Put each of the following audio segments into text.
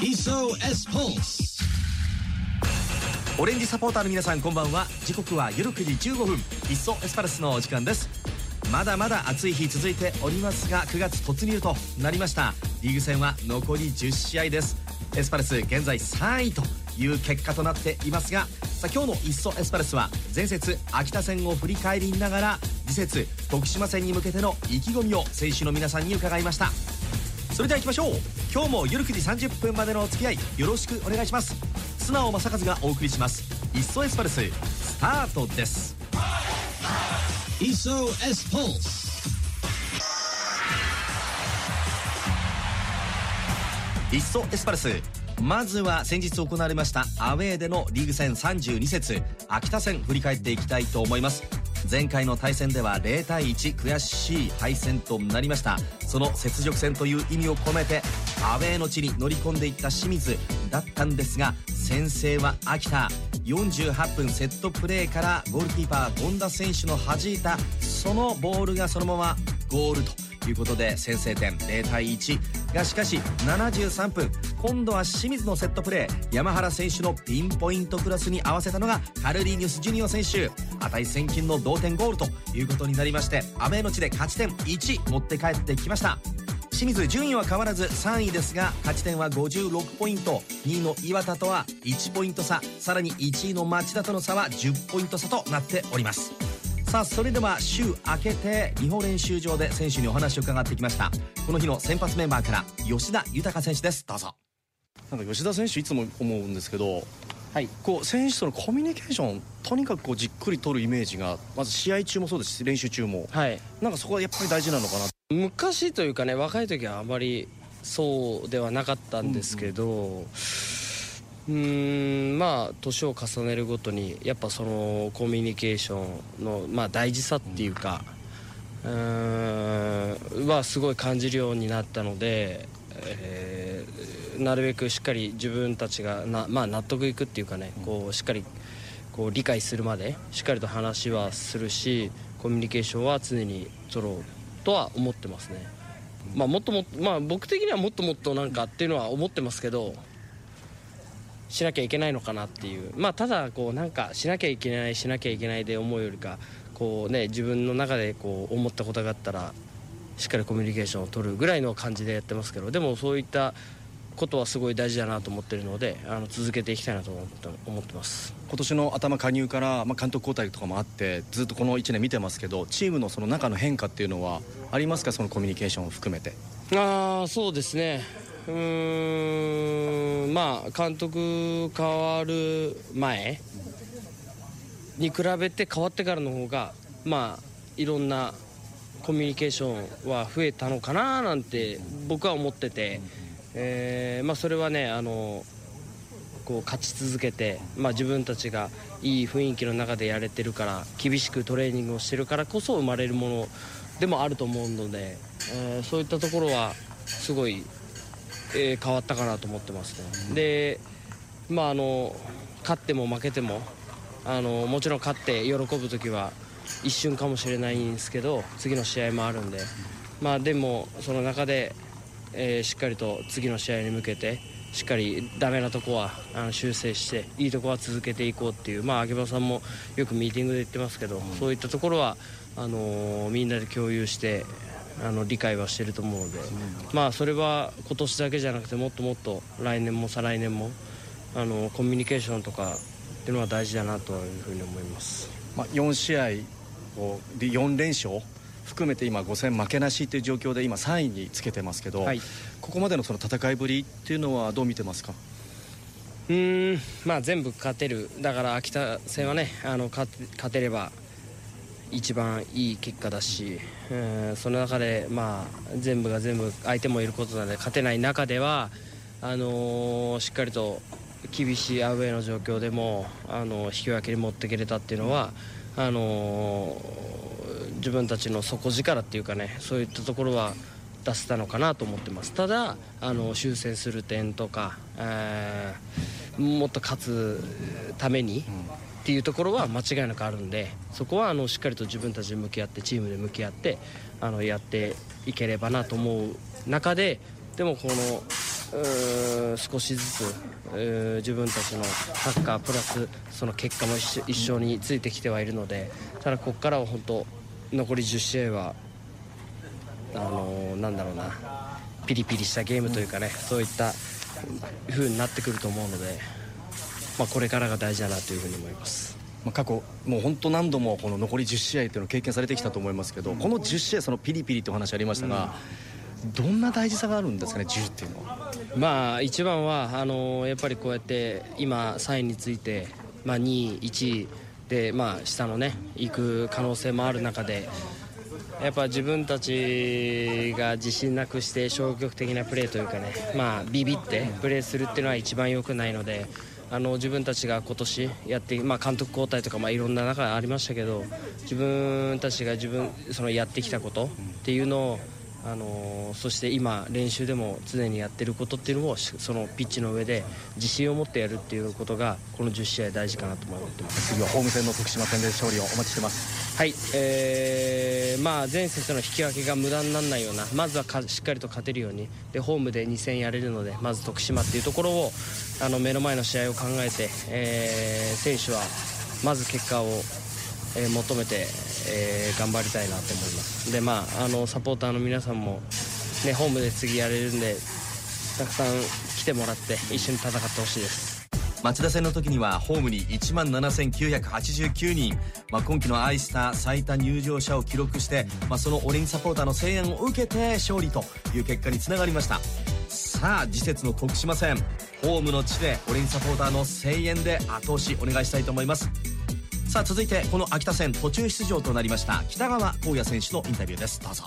SOS Pulse. オレンジサポーターの皆さんこんばんは。時刻は夜9時15分。いっそエスパルスのお時間です。まだまだ暑い日続いておりますが9月突入となりました。リーグ戦は残り10試合です。エスパルス現在3位という結果となっていますがさあ今日の「いっそエスパルス」は前節秋田戦を振り返りながら次節徳島戦に向けての意気込みを選手の皆さんに伺いました。それでは行きましょう。今日も夜9時30分までのお付き合いよろしくお願いします。素直正和がお送りします「いっそエスパルス」スタートです。SOS Pulse いっそエスパルスまずは先日行われましたアウェーでのリーグ戦32節秋田戦振り返っていきたいと思います前回の対戦では0対1悔しい敗戦となりました。その雪辱戦という意味を込めてアウェーの地に乗り込んでいった清水だったんですが先制は秋田。48分セットプレーからゴールキーパー権田選手の弾いたそのボールがそのままゴールということで先制点。0対1がしかし73分。今度は清水のセットプレー。山原選手のピンポイントクラスに合わせたのがカルリーニュス・ジュニオ選手。値千金の同点ゴールということになりましてアウェーの地で勝ち点1持って帰ってきました。清水順位は変わらず3位ですが勝ち点は56ポイント。2位の岩田とは1ポイント差。さらに1位の町田との差は10ポイント差となっております。さあそれでは週明けて日本練習場で選手にお話を伺ってきました。この日の先発メンバーから吉田豊選手です。どうぞ。なんか吉田選手いつも思うんですけど、はい、こう選手とのコミュニケーションとにかくこうじっくり取るイメージがまず試合中もそうですし練習中も、はい、なんかそこはやっぱり大事なのかな。昔というかね若い時はあまりそうではなかったんですけど、うんうんまあ年を重ねるごとにやっぱそのコミュニケーションの、まあ、大事さっていうかうんはすごい感じるようになったので、えー、なるべくしっかり自分たちがな、まあ、納得いくっていうかねこうしっかりこう理解するまでしっかりと話はするしコミュニケーションは常に取ろうとは思ってますね。まあ、もっともまあ、僕的にはもっともっとなんかっていうのは思ってますけどしなきゃいけないのかなっていう。まあただこうなんかしなきゃいけないしなきゃいけないで思うよりかこうね自分の中でこう思ったことがあったらしっかりコミュニケーションを取るぐらいの感じでやってますけどでもそういったことはすごい大事だなと思ってるのであの続けていきたいなと思って思ってます。今年の頭加入から、まあ、監督交代とかもあってずっとこの1年見てますけどチームのその中の変化っていうのはありますか？そのコミュニケーションを含めて。ああそうですね。うーんまあ監督変わる前に比べて変わってからの方がまあいろんなコミュニケーションは増えたのかななんて僕は思ってて、えーまあ、それはねあのこう勝ち続けて、まあ、自分たちがいい雰囲気の中でやれてるから厳しくトレーニングをしてるからこそ生まれるものでもあると思うので、えーそういったところはすごいえー変わったかなと思ってますね。で、まああの勝っても負けてもあのもちろん勝って喜ぶ時は一瞬かもしれないんですけど次の試合もあるんで、まあでもその中で、えーしっかりと次の試合に向けてしっかりダメなとこはあの修正していいとこは続けていこうっていうまあ秋葉さんもよくミーティングで言ってますけど、そういったところはあのみんなで共有してあの理解はしてると思うので、まあそれは今年だけじゃなくてもっともっと来年も再来年もあのコミュニケーションとかっていうのは大事だなというふうに思います。まあ、4試合をで4連勝含めて今5戦負けなしという状況で今3位につけてますけど、はい。ここまでのその戦いぶりっていうのはどう見てますか？うーんまあ全部勝てる。だから秋田戦はねあの勝て勝てれば一番いい結果だし、うんその中で、まあ、全部が全部相手もいることなので勝てない中ではあのーしっかりと厳しいアウェーの状況でも、あの引き分けに持っていけれたっていうのはあのー自分たちの底力っていうかねそういったところは出せたのかなと思ってます。ただあの修正する点とか、えーもっと勝つために、っていうところは間違いなくあるんでそこはあのしっかりと自分たちで向き合ってチームで向き合ってあのやっていければなと思う中ででもこの少しずつ自分たちのサッカープラスその結果も一緒についてきてはいるのでただここからは本当残り10試合はあのなんだろうなピリピリしたゲームというかねそういった風になってくると思うので、まあ、これからが大事だなというふうに思います。まあ、過去、もう本当何度もこの残り10試合というのを経験されてきたと思いますけど、この10試合、そのピリピリという話ありましたが、どんな大事さがあるんですかね、10っていうのは。まあ、一番はあのやっぱりこうやって今、3位について、まあ、2位、1位で、まあ、下のね行く可能性もある中で。やっぱ自分たちが自信なくして消極的なプレーというかね、まあ、ビビってプレーするっていうのは一番良くないのであの自分たちが今年やって、まあ、監督交代とか、まあ、いろんな中ありましたけど自分たちが自分そのやってきたことっていうのをあのそして今、練習でも常にやってることっていうのをそのピッチの上で自信を持ってやるっていうことがこの10試合大事かなと思ってます。次はホーム戦の徳島戦で勝利をお待ちしてます。はい、えーまあ、前節の引き分けが無駄にならないようなまずはしっかりと勝てるようにでホームで2戦やれるのでまず徳島っていうところをあの目の前の試合を考えて、えー、選手はまず結果をえ、求めて、え、頑張りたいなと思います。でまああのサポーターの皆さんも、ね、ホームで次やれるんでたくさん来てもらって一緒に戦ってほしいです。町田戦の時にはホームに1万7989人、まあ、今季のアイスター最多入場者を記録して、まあ、そのオレンジサポーターの声援を受けて勝利という結果につながりました。さあ次節の徳島戦ホームの地でオレンジサポーターの声援で後押しお願いしたいと思います。さあ続いてこの秋田戦途中出場となりました北川光也選手のインタビューです。どうぞ。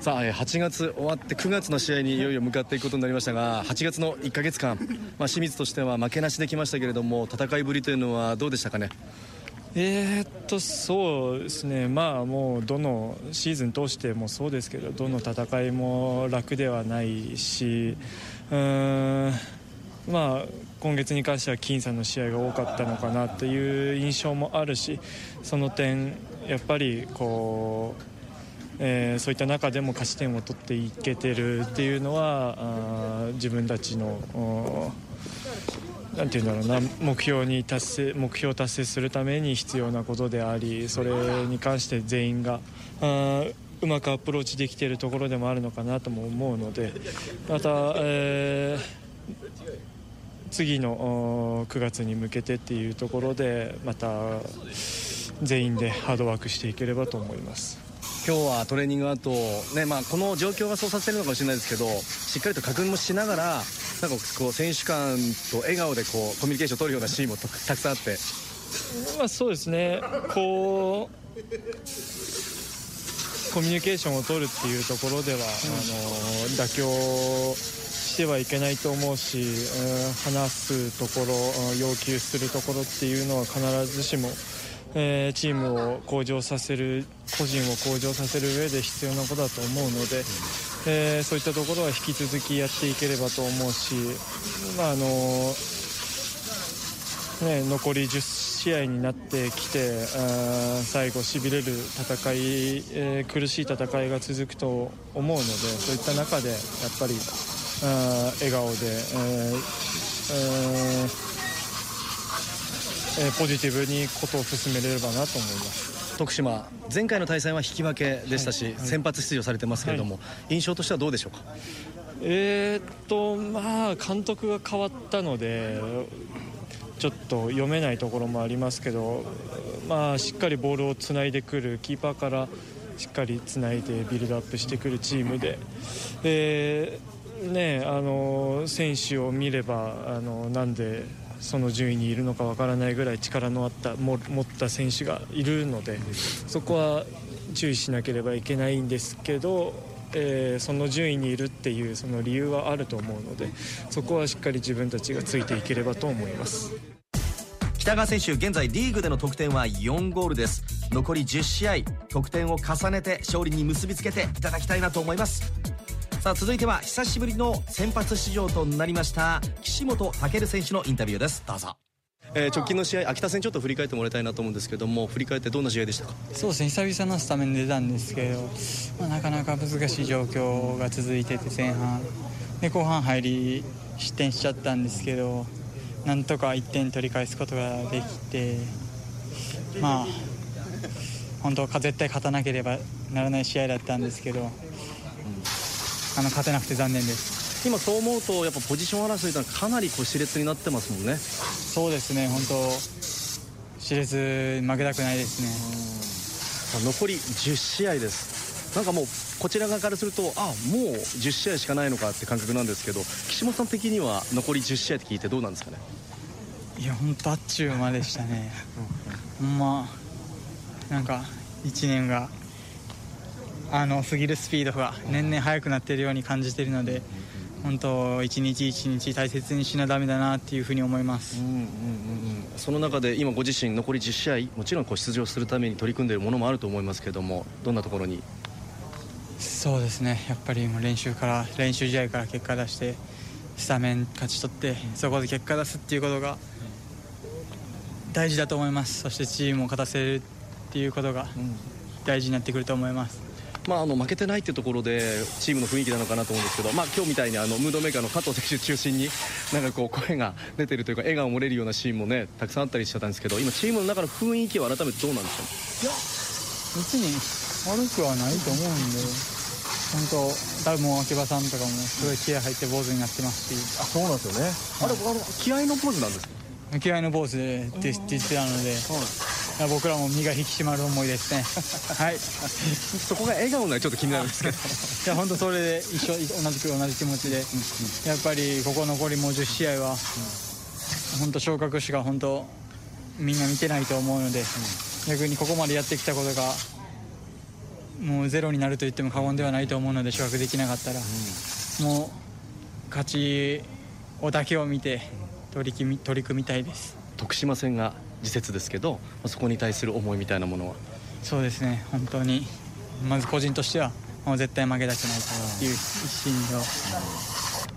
さあ8月終わって9月の試合にいよいよ向かっていくことになりましたが8月の1か月間、まあ、清水としては負けなしできましたけれども戦いぶりというのはどうでしたかね？えー、っとそうですね、まあもうどのシーズン通してもそうですけどどの戦いも楽ではないしうーんまあ今月に関しては僅差の試合が多かったのかなという印象もあるしその点、やっぱりこう、えー、そういった中でも勝ち点を取っていけてるっていうのはあ自分たちのなんていうんだろうな目標に達成目標を達成するために必要なことでありそれに関して全員があうまくアプローチできているところでもあるのかなとも思うのでまた、えー次の9月に向けてっていうところでまた全員でハードワークしていければと思います。今日はトレーニング後、ねまあ、この状況がそうさせてるのかもしれないですけどしっかりと確認もしながらなんかこう選手間と笑顔でこうコミュニケーションを取るようなシーンもたくさんあって、まあ、そうですね。こうコミュニケーションを取るっていうところでは、あの妥協してはいけないと思うし、うん話すところ要求するところっていうのは必ずしも、えー、チームを向上させる個人を向上させる上で必要なことだと思うので、えー、そういったところは引き続きやっていければと思うし、まああのね、残り10試合になってきて最後、しびれる戦い、えー、苦しい戦いが続くと思うのでそういった中でやっぱり笑顔で、えー、ポジティブにことを進めれればなと思います。徳島、前回の対戦は引き分けでしたし、はいはい、先発出場されてますけれども、はい、印象としてはどうでしょうか？えー、っとまあ監督が変わったのでちょっと読めないところもありますけど、まあ、しっかりボールをつないでくるキーパーからしっかりつないでビルドアップしてくるチームで、えーね、あの選手を見ればあのなんでその順位にいるのかわからないぐらい力のあった持った選手がいるのでそこは注意しなければいけないんですけど、えー、その順位にいるっていうその理由はあると思うのでそこはしっかり自分たちがついていければと思います。北川選手現在リーグでの得点は4ゴールです。残り10試合得点を重ねて勝利に結びつけていただきたいなと思います。さあ続いては久しぶりの先発出場となりました岸本健選手のインタビューです。どうぞ。えー直近の試合秋田戦ちょっと振り返ってもらいたいなと思うんですけども振り返ってどんな試合でしたか？そうですね。久々のスタメンで出たんですけど、まあ、なかなか難しい状況が続いてて前半。で後半入り失点しちゃったんですけどなんとか1点取り返すことができてまあ本当絶対勝たなければならない試合だったんですけど、あの勝てなくて残念です。今そう思うとやっぱポジション争いというのはかなりこう熾烈になってますもんね。そうですね本当。熾烈負けたくないですね。残り10試合です。なんかもうこちら側からするとあもう10試合しかないのかって感覚なんですけど岸本さん的には残り10試合って聞いてどうなんですかね？いや本当あっちゅう間でしたね。ほんまなんか1年があの過ぎるスピードが年々速くなっているように感じているので本当一日一日大切にしなダメだなっていうふうに思います。その中で今ご自身残り10試合もちろんこう出場するために取り組んでいるものもあると思いますけどもどんなところに？そうですね。やっぱりもう練習から練習試合から結果出してスタメン勝ち取ってそこで結果出すっていうことが大事だと思います。そしてチームを勝たせるっていうことが大事になってくると思いますまあ、あの負けてないっていうところでチームの雰囲気なのかなと思うんですけど、まあ、今日みたいにあのムードメーカーの加藤選手中心になんかこう声が出てるというか笑顔漏れるようなシーンもねたくさんあったりしてたんですけど今チームの中の雰囲気は改めてどうなんですか別に悪くはないと思うんで本当多分もう秋葉さんとかもすごい気合入って坊主になってますし。あそうなんですよね。あれあの気合のポーズなんですか？気合の坊主でって言ってたので、い。や僕らも身が引き締まる思いですね。はい。そこが笑顔なちょっと気になるんですけど。いや本当それで一緒同じく同じ気持ちで、やっぱりここ残りもう10試合は、本当昇格しか本当みんな見てないと思うので、逆にここまでやってきたことがもうゼロになると言っても過言ではないと思うので昇格できなかったら、もう勝ちをだけを見て取り組み取り組みたいです。徳島戦が次節ですけどまあそこに対する思いみたいなものは？そうですね。本当に。まず個人としてはもう絶対負けたくないという一心の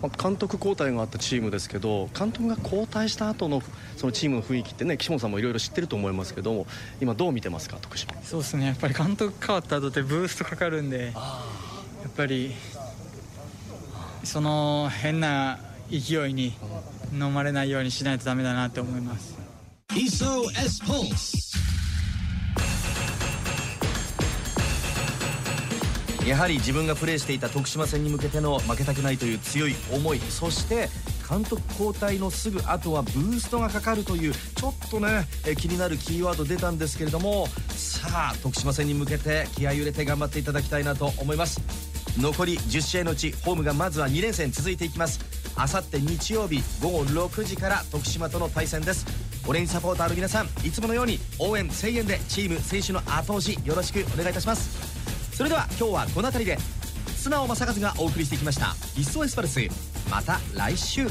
まあ監督交代があったチームですけど監督が交代した後のそのチームの雰囲気ってね岸本さんもいろいろ知ってると思いますけど今どう見てますか徳島？そうですね。やっぱり監督変わった後ってブーストかかるんでやっぱりその変な勢いに飲まれないようにしないとダメだなって思います Iso S Pulse. やはり自分がプレーしていた徳島戦に向けての負けたくないという強い思いそして監督交代のすぐ後はブーストがかかるというちょっとねえ気になるキーワード出たんですけれどもさあ徳島戦に向けて気合い入れて頑張っていただきたいなと思います。残り10試合のうちホームがまずは2連戦続いていきます。あさって日曜日午後6時から徳島との対戦です。オレンジサポーターの皆さんいつものように応援声援でチーム選手の後押しよろしくお願いいたします。それでは今日はこの辺りで素直正和がお送りしてきました「いっそエスパルス」また来週。